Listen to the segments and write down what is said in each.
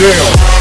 down.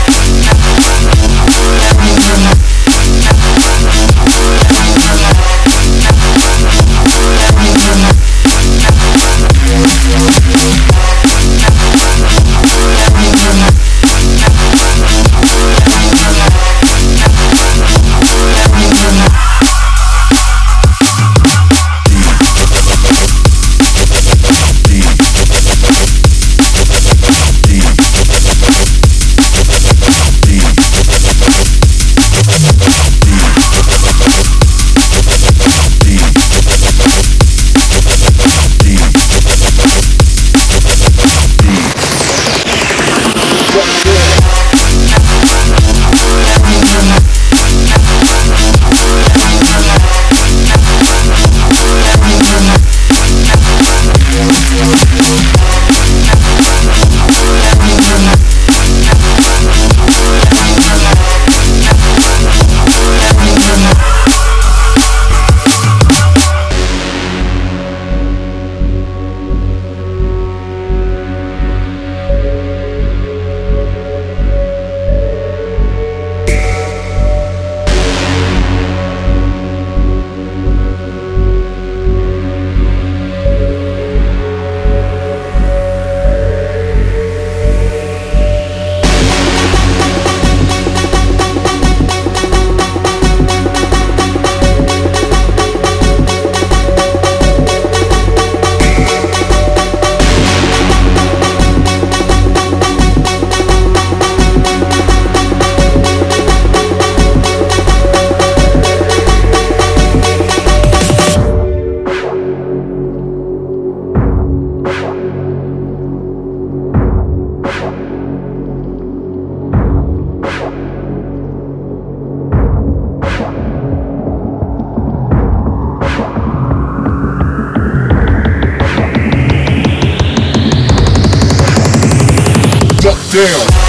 Down.